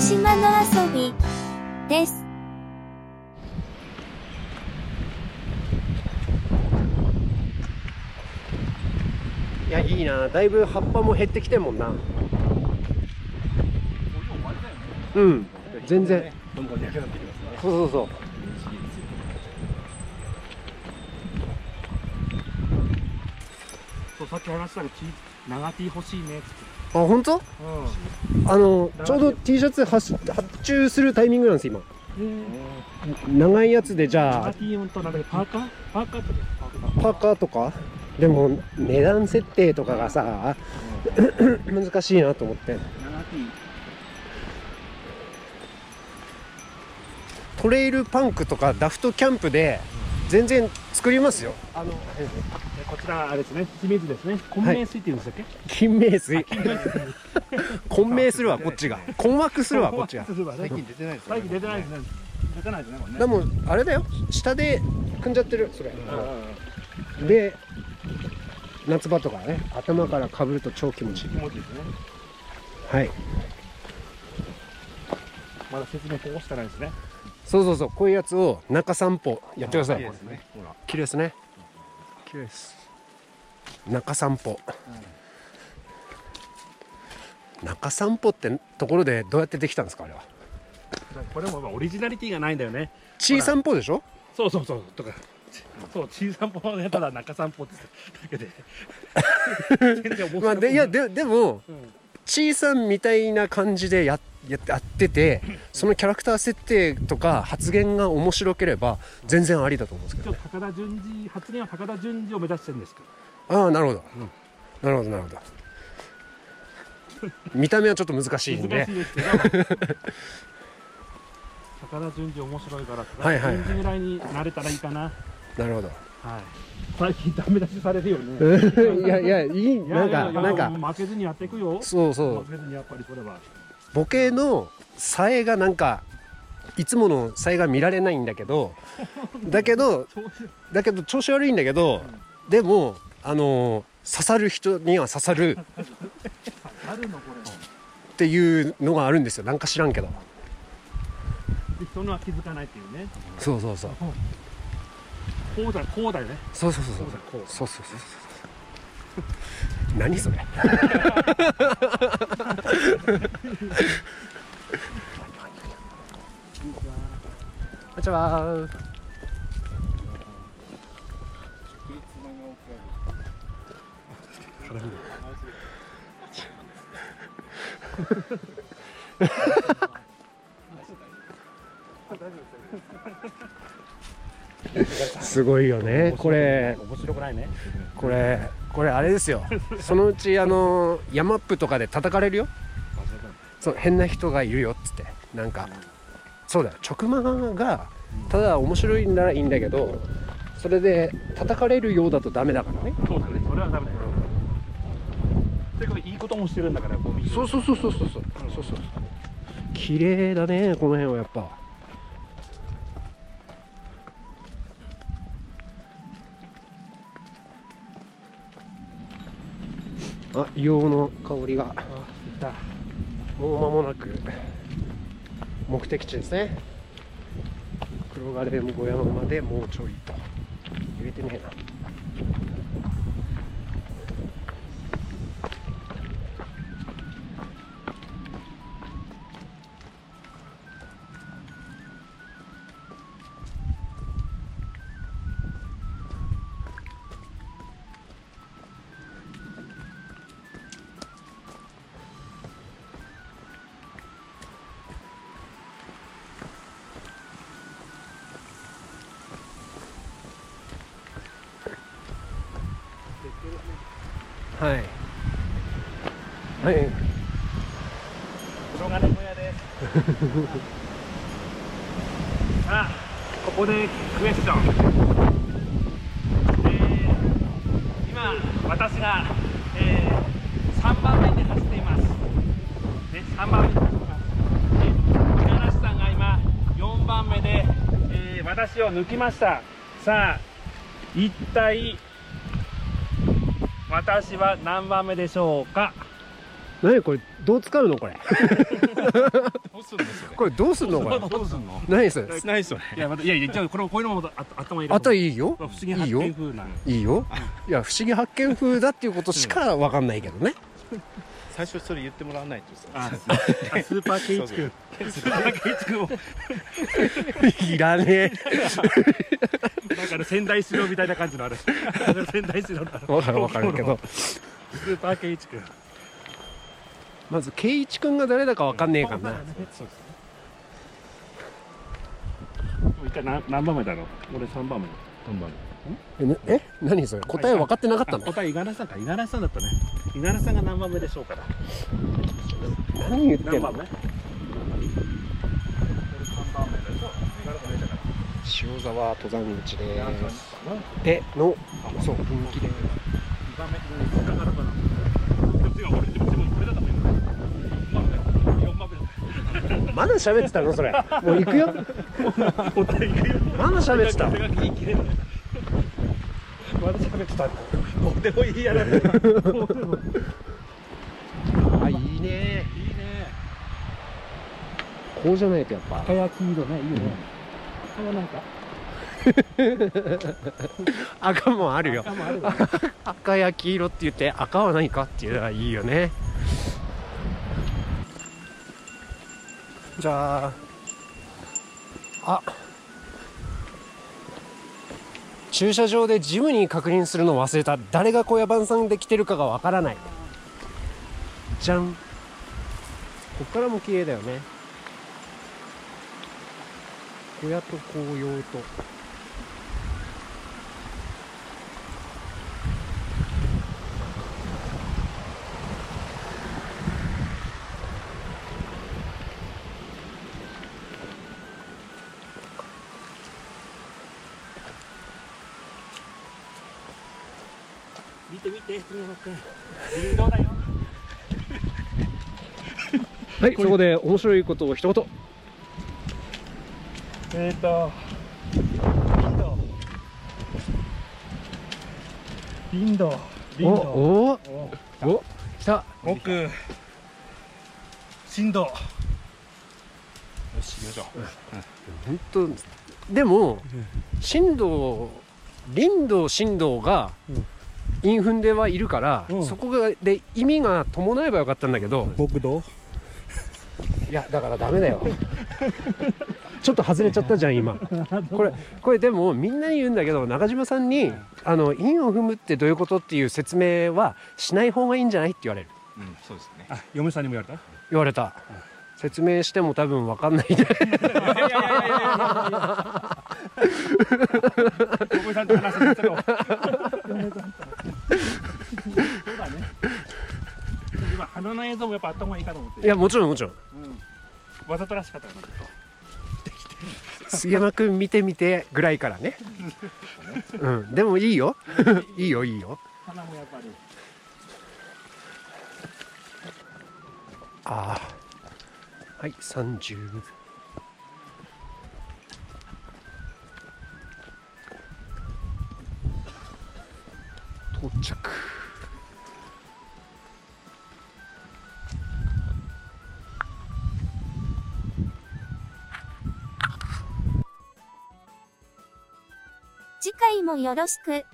島の遊びです。いやいいなだいぶ葉っぱも減ってきてんもんなうん全然どんどん焼けなってきますね。そうそうそうそうさっき話したけど、長 T 欲しいねっつって。あ本当？うあのちょうど T シャツ発発注するタイミングなんです今。長いやつでじゃ長あ。パーカー？パーカーってパーカーとか？でも値段設定とかがさ難しいなと思って。トレイルパンクとかダフトキャンプで全然作りますよ。あのでこちらあれですね。清水ですね。混迷水っていうんでしたっけ、金明水混迷するわこっちが。困惑するわこっちが。最近出てないです最近出てないですね。出てないですね。でもあれだよ。下で組んじゃってるそれ、で夏場とかね頭からかぶると超気持ちいい。気持ちいいですね。はい。まだ説明こうしてないですねそうそうそうこういうやつを中散歩やってください。いいですね。ほら綺麗ですね。綺麗です。中散歩、中散歩ってところでどうやってできたんですかあれは？これもまあオリジナリティがないんだよね。小散歩でしょ？そうそうそう。とか。そう小散歩やったら中散歩ってだけで。まあでいやででもうん。小さんみたいな感じでやややっててそのキャラクター設定とか発言が面白ければ全然ありだと思うんですけど、ね、高田純次発言は高田純次を目指してるんですけど。ああなるほど、なるほどなるほど。見た目はちょっと難しいんで。難しいですけど高田純次面白いから高田はいはい。はい純次ぐらいになれたらいいかな。なるほど。はい。最近ダメ出しされるよね。いやいやいいいなんかなんか。負けずにやっていくよ。そうそう。負けずにやっぱりそれはボケのさえがなんかいつものさえが見られないんだけど だけどだけど調子悪いんだけどでもあの刺さる人には刺さる。っていうのがあるんですよ。なんか知らんけど。で人のは気づかないっていうね。そうそうそう。こうだこうだよね。そうそうそうそう。そうそうそうそう何それ。こんにちはすごいよね。これ。面白くないね。これこれあれですよ。そのうちあのヤマップとかで叩かれるよ。そう変な人がいるよっつって。なんかそうだよ。直マがただ面白いんならいいんだけどそれで叩かれるようだとダメだからね。そうだね。それはダメだよてかいいこともしてるんだからゴミそうそうそうそうそう。そうそうそう。綺麗だねこの辺はやっぱあ硫黄の香りが。いた。もう間もなく。目的地ですね。黒ガレム小山までもうちょいと。入れてねえな。はい。はい。黒金小屋です。さあここでクエスチョン、えー今私が、え3番目に走っています、ね、3番目に走っています。で五十嵐さんが今4番目で、えー私を抜きました。さあ一体私は何番目でしょうか？何これどう使うのこれ？これどうすんのこれ？どうすんの？何それ？ないっすよねいやまたいやいやじゃあこれこういうのもあ頭入れてあといいよ？不思議発見風ないいよ？いや不思議発見風だっていうことしかわかんないけどね最初それ言ってもらわないとさ。あスーパーケイチ君。スーパーケイチ君をいらねなんかね仙台四郎みたいな感じのあれ。仙台かるわかるけど。スーパーケイチ君。まず圭一君が誰だかわかんねえかな。そうですね。一回何何番目だろう？俺三番目。三番えなえ？何それ？答え分かってなかったの？答え五十嵐さんか五十嵐さんだったね五十嵐さんが何番目でしょうから何言ってんの？塩沢登山口です。でのそう分岐で。まだ喋ってたのそれ。もう行くよ。まだ喋ってたまだ喋ってたもうでもいいやなあいいね。いいね。こうじゃないとやっぱ。赤焼き色ねいいよね赤はなんか。赤もあるよ。赤もあるわね赤焼き色って言って赤は何かっていうのはいいよね。じゃあ。あ駐車場でジムに確認するの忘れた。誰が小屋番さんで来てるかがわからない。じゃん。こっからも綺麗だよね。小屋と紅葉と。て見て杉山君林道だよはいそこで面白いことを一言。えっ、ー、と林道林道おおおお来た。奥振動よし行きましょう。本当でも振動林道振動がインフンではいるから、うん。そこがで意味が伴えばよかったんだけど。僕どう？いやだからダメだよ。ちょっと外れちゃったじゃん今。これこれでもみんなに言うんだけど中島さんに「あの韻を踏むってどういうこと?」っていう説明はしない方がいいんじゃないって言われる。うんそうですね。あ嫁さんにも言われた？言われた。説明しても多分分かんないで いやいやいやいやいやいや嫁さんと話してたよ嫁さんとそうだね今花の映像もやっぱあった方がいいかと思って。いやもちろんもちろん。わざとらしかったかな杉山君見てみてぐらいからね。うん。でもいいよ。いいよいいよ。花もやっぱり。ああはい30回もよろしく。